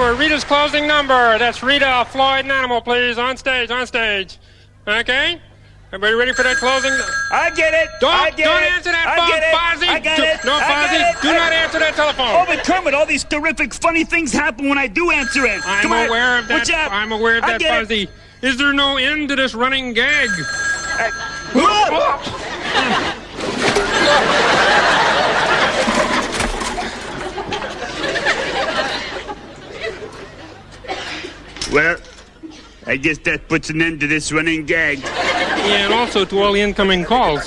for Rita's closing number. That's Rita Floyd and Animal, please. On stage, on stage. Okay? Everybody ready for that closing? I get it. Don't, I get don't it. answer that phone. Fozzie. I get it. No, Fozzie, do I not answer that telephone. Oh, but Kermit, all these terrific, funny things happen when I do answer it. I'm Come on. aware of that. What's up? I'm aware of I that. Fozzie. Is there no end to this running gag? Well, I guess that puts an end to this running gag. Yeah, and also to all the incoming calls.